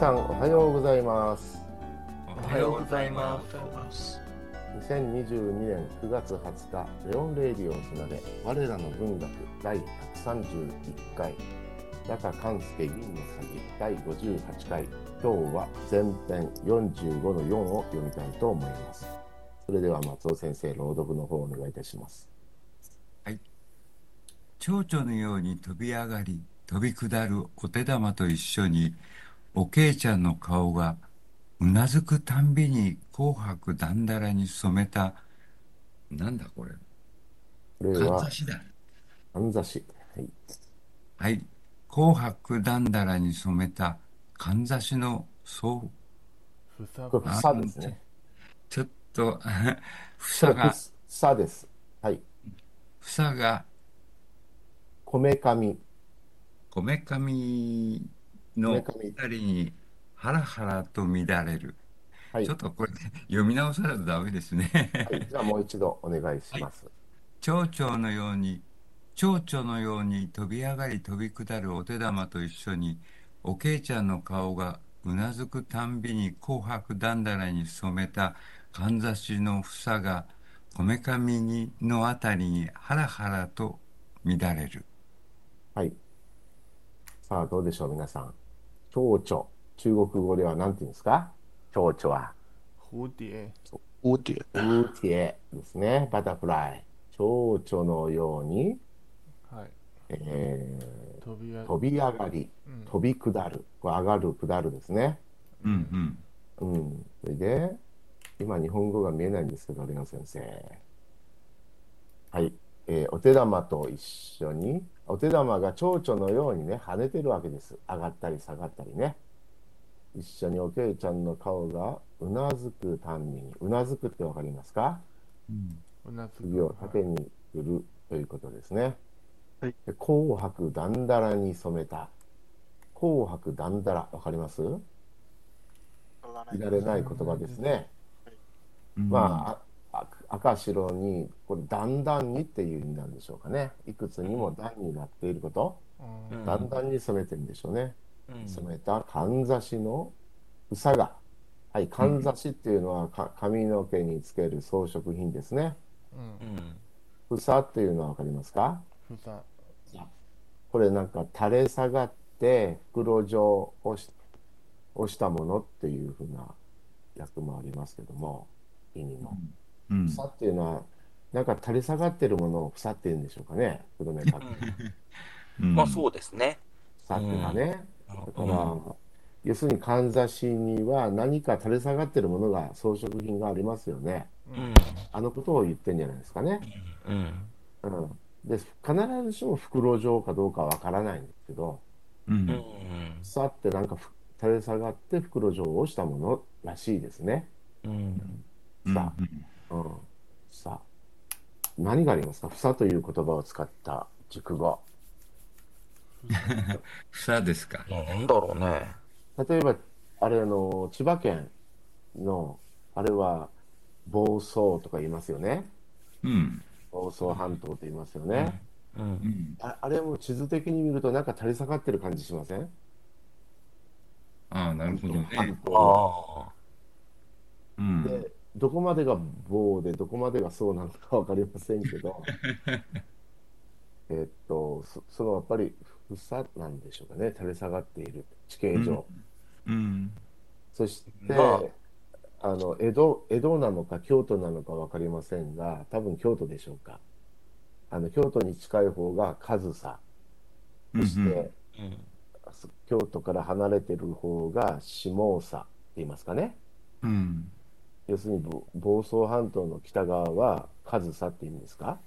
さんおはようございます。おはようございます。2022年9月20日レオンレイディオをつなで我らの文学第131回中勘介銀の詐欺第58回今日は前編45の4を読みたいと思います。それでは松尾先生朗読の方をお願いいたします。蝶々のように飛び上がり飛び下るお手玉と一緒におけいちゃんの顔がうなずくたんびに紅白だんだらに染めたなんだこれ。かんこれはざしだ。かんざし。はい。はい。紅白だんだらに染めたかんざしのそうふさこれ房ですねちょっと こ房れが房です。はい。房が。こめかみ。こめかみの二人にハラハラと乱れるはいちょっとこれ読み直さないとダメですね。はい、じゃあもう一度お願いします。蝶々のように、蝶々のように飛び上がり飛び下るお手玉と一緒に、おけいちゃんの顔がうなずくたんびに紅白だんだらに染めたかんざしの房が、こめかみにのあたりにハラハラと乱れる。はい。さあ、どうでしょう、皆さん。蝶々。中国語では何て言うんですか？蝶々は。蝴蝶蝴蝶。ウーティエですね。バタフライ。蝶々のように、はいえ飛び飛び上がり、うん飛び下る。上がる、下るですね。うんうん。うん。それで、今日本語が見えないんですけど、レオン先生。はい。えーお手玉と一緒に、お手玉が蝶々のようにね、跳ねてるわけです。上がったり下がったりね。一緒におけいちゃんの顔がうなずくたんびに、うなずくってわかりますか？うなずく次を縦に振るということですね。はいで紅白だんだらに染めた。紅白だんだら、わかります？いられない言葉ですね。うんまあ、あ赤白に、これ、だんだんにっていう意味なんでしょうかね。いくつにも段になっていること、うんうんだんだんに染めてるんでしょうね。うん染めたかんざしの房が。はい、かんざしっていうのはか髪の毛につける装飾品ですね。うん房っていうのはわかりますか？ふさこれなんか垂れ下がって袋状をしをしたものっていうふうな訳もありますけども、意味も。うん房っていうのは、なんか垂れ下がってるものを房っていうんでしょうかね、黒目かって。うんまあそうですね。房っていうのはね。うんだから、要するにかんざしには何か垂れ下がってるものが、装飾品がありますよね。うん。あのことを言ってんじゃないですかね。うん。うん。で、必ずしも袋状かどうかわからないんですけど、うんうん。房ってなんかふ垂れ下がって袋状をしたものらしいですね。うん。うんさうん。さあ、何がありますか？房という言葉を使った熟語。房ですか？なんだろうね。例えば、あれ、あの、千葉県の、あれは、房総とか言いますよね。うん。房総半島と言いますよね。う。うんん。ああれも地図的に見ると、なんか垂れ下がってる感じしません？ああ、なるほど半ね。島ああ。うん。で、どこまでが棒で、どこまでがそうなのかわかりませんけど、えっと、そそのやっぱり房なんでしょうかね、垂れ下がっている地形上。うん。そして、まあの江戸、江戸なのか京都なのか分かりませんが、多分京都でしょうか。あの京都に近い方が上総、そして、うんうん。京都から離れてる方が下総って言いますかね。うん。要するにぼ房総半島の北側は上総って言うんですか？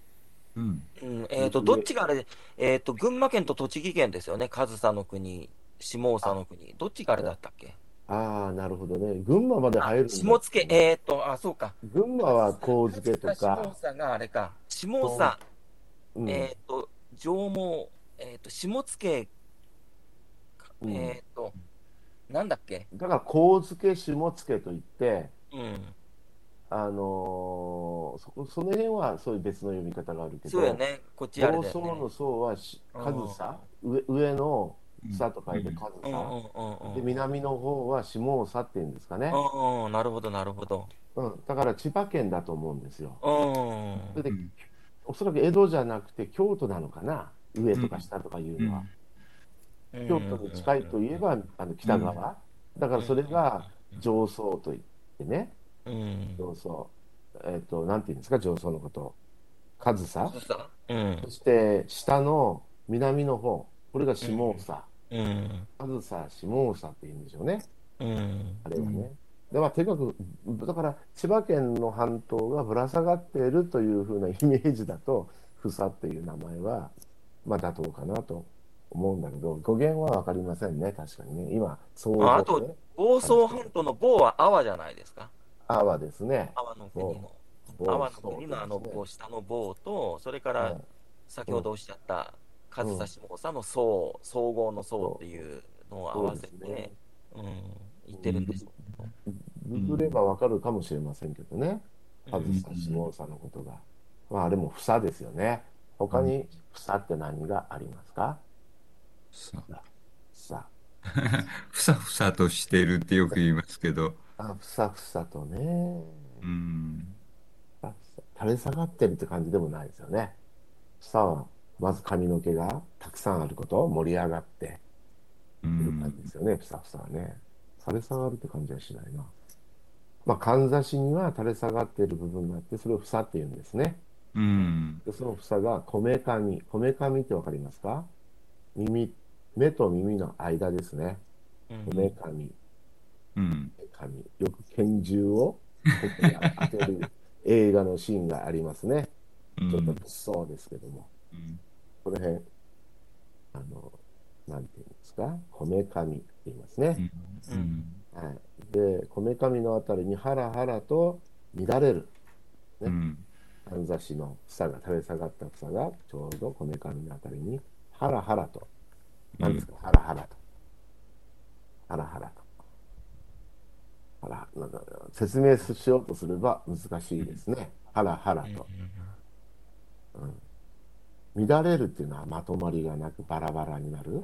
うん。うん、えっと、どっちがあれ、えっと、群馬県と栃木県ですよね。上総の国、下総の国。どっちがあれだったっけ？ああ、なるほどね。群馬まで入る下野、えっと、あ、そうか。群馬は神漬と下か、総があれか。下総、うんえっと、上毛、えっと、下野、うんえっと、なんだっけだから神漬下漬といって、うん。あのーそこその辺はそういう別の読み方があるけど、そうやね。こっちあれだよね。層はしうん上総上上の房と書いて上うんうん総。うんうんで、南の方は下総っていうんですかね。うんうん、なるほど、なるほど。うん、だから千葉県だと思うんですよ。うん。それで、おそらく江戸じゃなくて京都なのかな。上とか下とかいうのは。京都に近いといえば、あの北側。だからそれが上総といってね。うん。上総。えっ、と、なんていうんですか、上総のこと。上総。うんそ。して下の南の方。これが下総。うん。上総、下総っていうんでしょうね。うん。あれはね。でまあ、とにかく、だから千葉県の半島がぶら下がっているというふうなイメージだと、房っていう名前は、まあ、妥当かなと思うんだけど、語源は分かりませんね、確かにね。今、そうああと、房総半島の房は阿波じゃないですか。阿波ですね。阿波の国の。房阿波の国のあのこう下の房と、それからはい先ほどおっしゃった上総下総の総、総合の総っていうのを合わせて、うん、言ってるんです。ググれば分かるかもしれませんけどね。上うん総、下総のことが。まあ、あれも房ですよね。他に房って何がありますか？さ房。ふさふさとしているってよく言いますけど、あ、ふさふさとね。うん、ふさふさ垂れ下がってるって感じでもないですよね。房は、まず髪の毛がたくさんあること、盛り上がってういる感じん、ですよね、ふさふさはね。垂れ下がるって感じはしないな。まあ、かんざしには垂れ下がっている部分があって、それを房って言うんですね。うん、で、その房がこめかみ。こめかみってわかりますか？耳、目と耳の間ですね。うんこめかみ。うん、髪。よく拳銃をここに当てる映画のシーンがありますね。うんちょっと物騒ですけども。うんこの辺、あの、なんていうんですか？こめかみって言いますね。うん、はい。で、こめかみのあたりにハラハラと乱れる。うん、かんざしの房が垂れ下がった房がちょうどこめかみのあたりにハラハラと。何ですか、ハラハラと。ハラハラと。ハラなんか説明しようとすれば難しいですね。ハラハラと。うん、乱れるっていうのはまとまりがなくバラバラになる。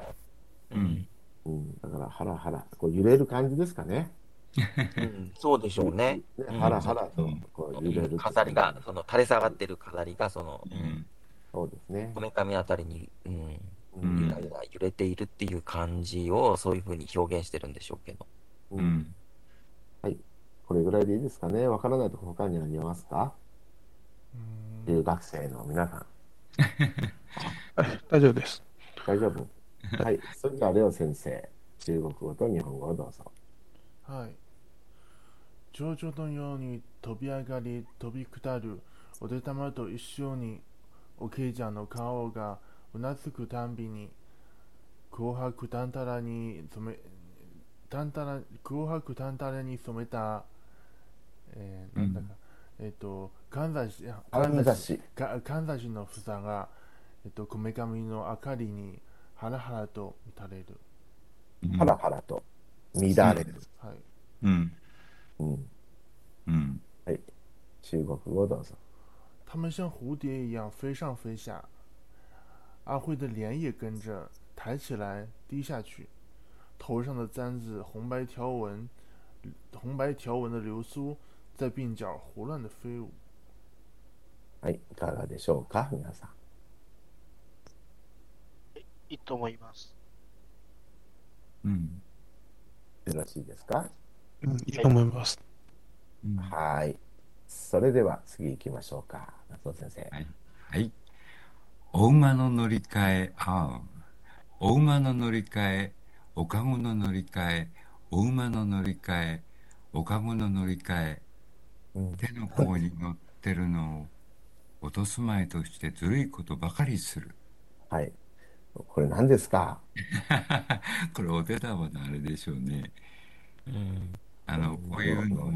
うん、うん、だからハラハラ、こう揺れる感じですかね。うんそうでしょうね。ねうんハラハラとこう揺れる。飾りが、その垂れ下がってる飾りが、その、うん、そうですねこ。めかみあたりに、うん、うんゆらゆら揺れているっていう感じを、そういうふうに表現してるんでしょうけど。ううんん、はい。これぐらいでいいですかね？わからないとこ他にありますか？うん留学生の皆さん。はい、大丈夫です。大丈夫？はい。それでは、レオ先生、中国語と日本語をどうぞ。はい。蝶々のように飛び上がり飛び下るお手玉と一緒におけいちゃんの顔がうなずくたんびに紅白たんたらに染めたんたら紅白たんたらに染めた、えー、なんだか、えっ、とかんざしかんざしかかんざしの房がえっ、とこめかみの明かりにハラハラと打たれる。ハラハラと乱れる。はい。うん、うん。うん、はい。中国語どうぞ。它们像蝴蝶一样飞上飞下，阿慧的脸也跟着抬起来、低下去，头上的簪子红白条纹、红白条纹的流苏在鬓角胡乱的飞舞。はい。いかがでしょうか皆さん。いいと思います。うん、よろしいですかうん、いいと思います。うんはい。それでは次行きましょうか。夏尾先生。はい。はい。お馬の乗り換え、ああ。お馬の乗り換え、おかごの乗り換え、お馬の乗り換え、おかごの乗り換え、うん手の甲に乗ってるのを落とすまいとしてずるいことばかりする。はい。これ何ですか？これお手玉のあれでしょうね。うん。あの、こういうのを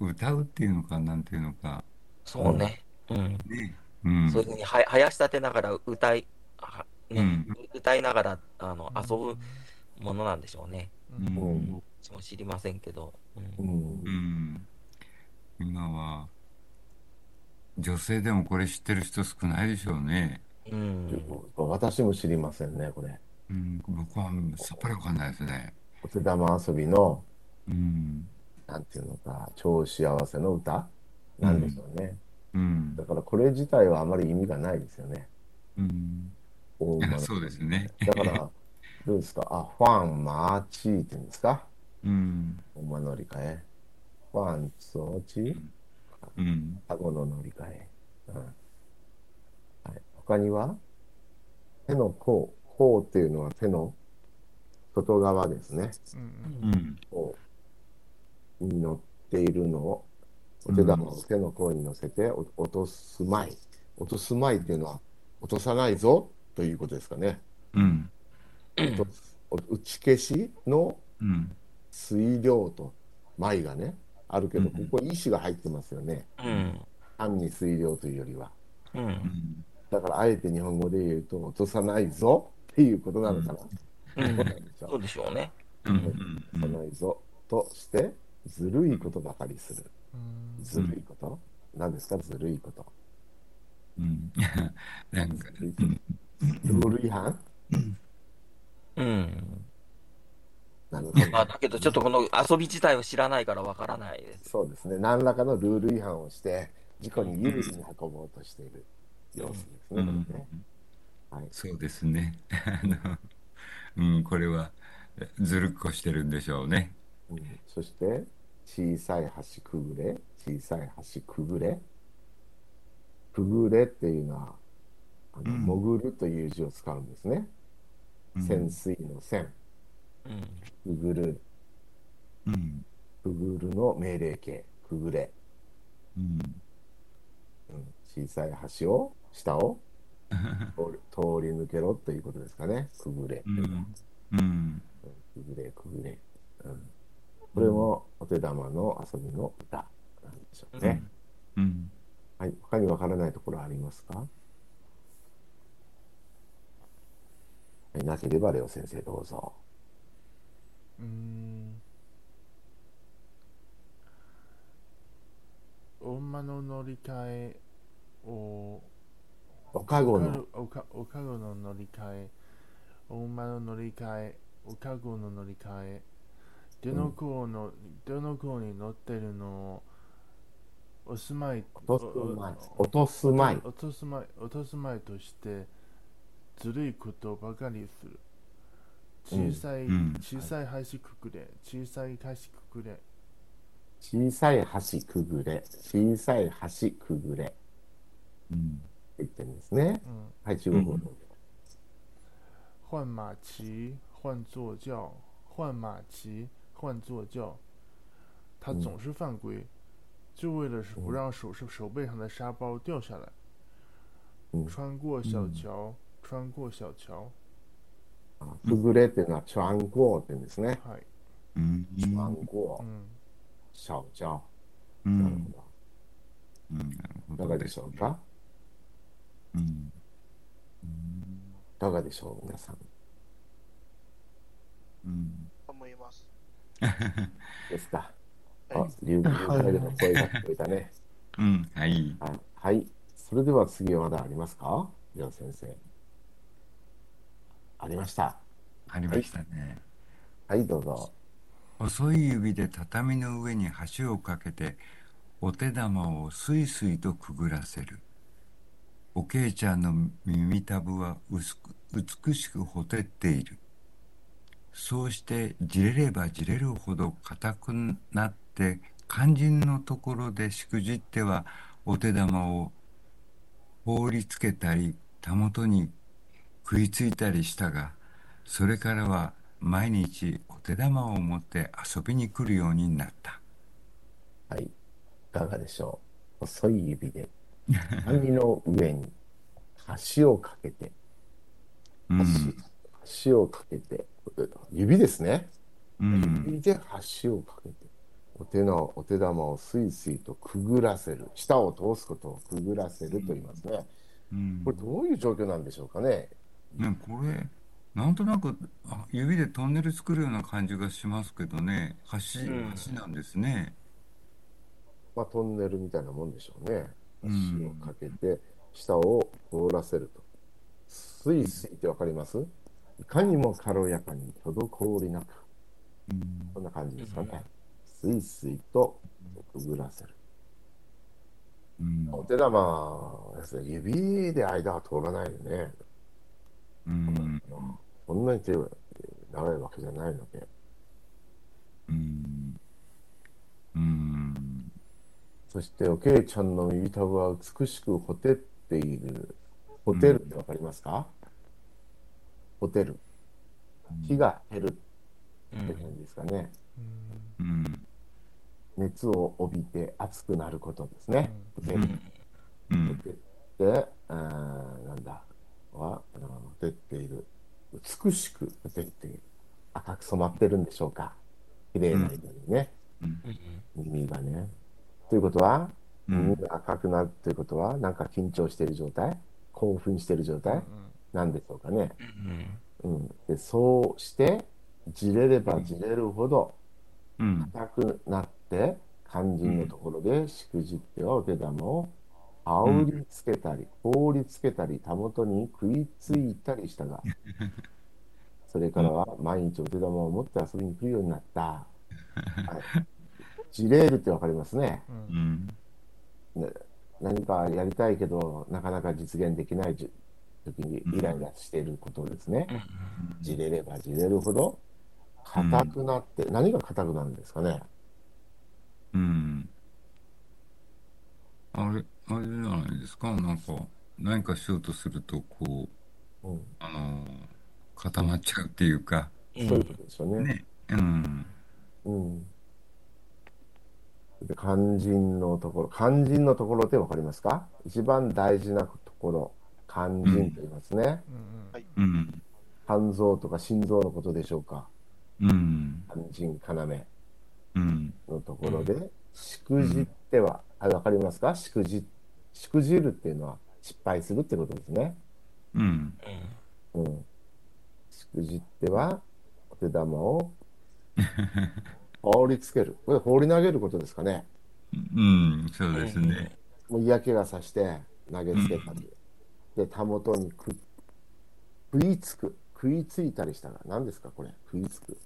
歌うっていうのか、なんていうのか。そうね。うん。ね。うん。そういうふうには、はやし立てながら歌い、はね、うん歌いながら、あの、遊ぶものなんでしょうね。ううんん。私も知りませんけど。う。うんんう。ん。今は、女性でもこれ知ってる人少ないでしょうね。うん。私も知りませんね、これ。うん、僕はさっぱりわかんないですね。お手玉遊びの、うん。なんていうのか、超幸せの歌なんでしょうね。うんだ。からこれ自体はあまり意味がないですよね。うん。そうですね。だから、どうですか？あ、ファン、マーチーって言うんですか？うん。馬乗り換え。ファン、ツオチうん。タゴの乗り換え。うんはい、他には？手の甲。甲っていうのは手の外側ですね。うんうん。甲に乗っているのを、お手玉を手の甲に乗せてお落とすまい。落とすまいっていうのは、落とさないぞということですかね。うん。打ち消しのうん。水量と舞がね、あるけど、うんここ、石が入ってますよね。うん。単に水量というよりは。う。うんん。だから、あえて日本語で言うと、落とさないぞっていうことなのかな。うんそうなんでしょそうでしょうね。うん。落とさないぞとして、ずるいことばかりする。うんずるいこと、何ですか、ずるいこと。うん。なんか、ルール違反うん。なるほど。まあ、だけど、ちょっとこの遊び自体を知らないからわからないです。そうですね。何らかのルール違反をして、事故に有利に運ぼうとしている様子ですね。うんねはい。そうですね。あの、うん、これはずるっこしてるんでしょうね。うんそして、小さい橋くぐれ、小さい橋くぐれ。くぐれっていうのは、あのうん潜るという字を使うんですね。うん潜水の潜、うん。くぐる、うん。くぐるの命令形、くぐれ。うん。うん小さい橋を、下を 通り通り抜けろということですかね。くぐれう。ん。うん。くぐれ、くぐれ。うん、これもお手玉の遊びの歌なんでしょうね。うん。はい。他にわからないところありますか？はい。なければ、レオ先生どうぞ。うーん。お馬の乗り換えを。おかごの、おかおかごの乗り換え。お馬の乗り換え。おかごの乗り換えどの子の、どの子に乗ってるの？お住まい？落とすまい。落とすまい。落とすまい落とすまいとしてずるいことばかりする小さい、うん小さい橋くくれ小さい橋くくれ小さい橋くぐれ。小さい橋くぐれ。うん。言ってるんですね。うんはい、中国語どうぞ。换马骑换坐轿换马骑换坐轿他嗯总是犯规、就为了是不让手手手背上的沙包掉下来うん穿过小桥、穿过小橋あくぐれっていうのは、チュアンゴーって言うんですね。はい、うん。チュアンゴー、うん、シャオジャオ。うなるん。うん。なるほどほど。いかがでしょうかうん。いかがでしょう皆さん。うん。ですか。あ はい、竜宮からでも声が聞こえたね。うん。はい。はい。はい。それでは次はまだありますか？レオ先生。ありました。ありましたね。はい、どうぞ。細い指で畳の上に橋をかけてお手玉をスイスイとくぐらせるおけいちゃんの耳たぶは薄く美しくほてっているそうしてじれればじれるほど硬くなって肝心のところでしくじってはお手玉を放りつけたりたもとに食いついたりしたがそれからは毎日お手玉を持って遊びに来るようになった。はい。いかがでしょう細い指で網の上に橋をかけて、うん。をかけて、指ですね。うん。指で橋をかけて、お手のお手玉をスイスイとくぐらせる。舌を通すことをくぐらせると言いますね。うんこれどういう状況なんでしょうかね。ね、これ、なんとなくあ指でトンネル作るような感じがしますけどね、橋、うん橋なんですね。まあ、トンネルみたいなもんでしょうね。うん橋をかけて、下を通らせると。スイスイってわかります？いかにも軽やかに滞りなく、うんこんな感じですかね。スイスイとくぐらせる。うんお手玉ですね、指で間は通らないよね。うんそんなに手が長いわけじゃないので。うんうんそして、おけいちゃんの耳たぶは美しくほてっている。ほてるってわかりますか、ほてる。火が減るって感じですかね。うん熱を帯びて熱くなることですね。ほてる。うんほてって、あーなんだ、は、ほてっている。美しくほてっている。赤く染まってるんでしょうか。綺麗な色にね。耳がね。ということは、うん耳が赤くなるということは、なんか緊張している状態？興奮している状態？なんでしょうかね。うん。で、そうして、じれればじれるほど、うん硬くなって、肝心のところでしくじってはお手玉を煽りつけたり、放りつけたり、たもとに食いついたりしたが、それからは毎日お手玉を持って遊びに来るようになった。はい、じれるってわかりますね。うんね何かやりたいけど、なかなか実現できないじ時にイライラしていることですね。じれればじれるほど、硬くなって、何が硬くなるんですかね？うん。あれあれじゃないですか？なんか何かしようとするとこううん、あの固まっちゃうっていうか。そういうことですよね。ね。うん。うん。で肝心のところ、肝心のところってわかりますか？一番大事なところ、肝心と言いますね。うん肝臓とか心臓のことでしょうか。うん肝心、要うんのところで、しくじっては、あ、わかりますか？しくじ、しくじるっていうのは失敗するってことですね。うんうん。しくじっては、お手玉を 放りつける。これ放り投げることですかね。うんそうですねもう嫌気がさして投げつけたり、で、たもとにく食いつく、食いついたりしたら、何ですか、これ、食いつく。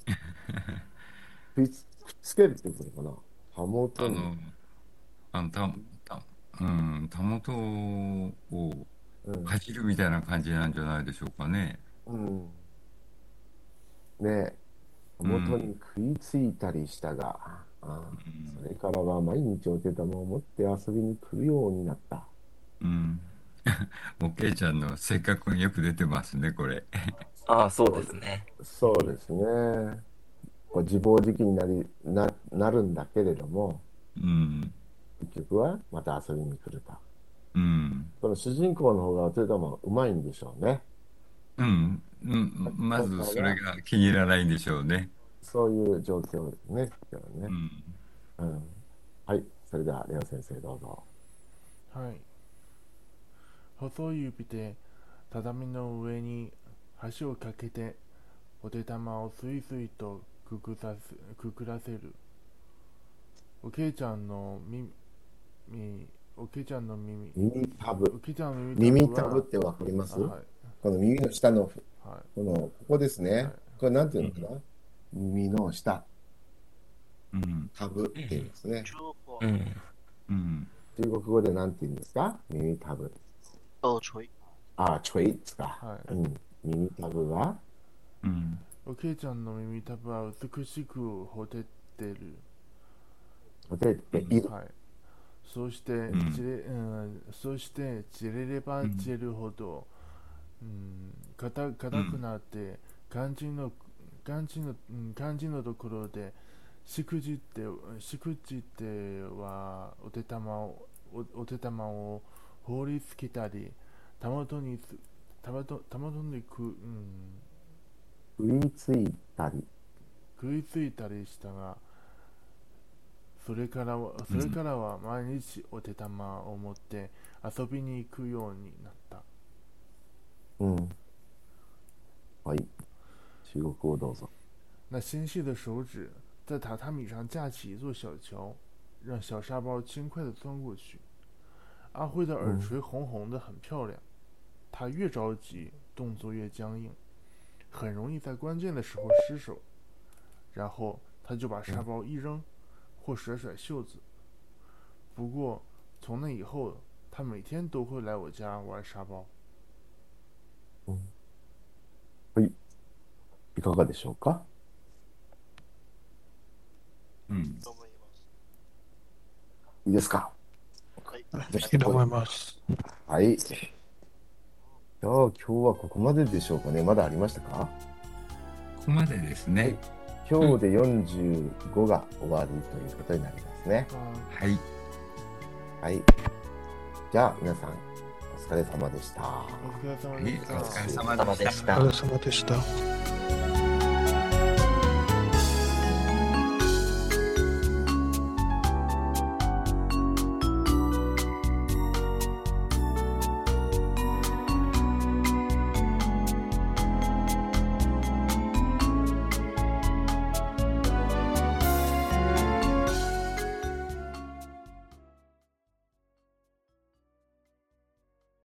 食いつ、くっつけるってことかな。たもとに、あのたたうんたもとをうん、かじるみたいな感じなんじゃないでしょうかね。うん。ねえ、たもとに食いついたりしたが、あそれからは毎日お手玉を持って遊びに来るようになった。うんおけいちゃんの性格がよく出てますねこれああ、そうですね。そうですね。こう自暴自棄になりななるんだけれども、うん結局はまた遊びに来ると。うんこの主人公の方がお手玉うまいんでしょうね。うん、うん、まずそれが気に入らないんでしょうね。そういう状況ですね。今日はねうん、うん。はい。それでは、レオ先生どうぞ。はい。細い指で畳の上に箸をかけてお手玉をスイスイとくくさすくくらせる。おけいちゃんの耳、みおけいちゃんの耳、耳たおぶ。けいちゃんの耳たぶってわかります？あはい。この耳の下の、はい。この、ここですね。はいこれなんていうのかな耳の下、うん、タブって言うんですね。中国うん。うん、中国語でなんて言うんですか？耳たぶ。耳垂，あ、ちょいですか。はいうん。耳たぶは、うん、おけいちゃんの耳たぶは美しくほてってる。ほてっている。はい。そして、んじれうん、そしてじれればじれるほど、うん、硬硬くなって、肝心の肝心の、うん、肝心のところでしくじってしくじってはお手玉をおお手玉を放りつけたりたまとにすたまとたまとにく、うん、食いついたり。食いついたりしたがそれからはそれからは毎日お手玉を持って遊びに行くようになった嗯，はい。中国語どうぞ。那纤细的手指在榻榻米上架起一座小桥，让小沙包轻快地钻过去。阿辉的耳垂红红的，很漂亮。他越着急，动作越僵硬。 很容易在关键的时候失手，然后他就把沙包一扔，或甩甩袖子。不过从那以后，他每天都会来我家玩沙包。いかがでしょうかうん。と思います。いいですか はい。じゃいいと思います。あはい。じゃあ今日はここまででしょうかね。まだありましたか？ここまでですね。今日で45が終わりということになりますね。啊，はい。はい。じゃあ皆さん、お疲れ様でした。お疲れ様はいでした。お疲れ様様でし。たお疲れ様でした。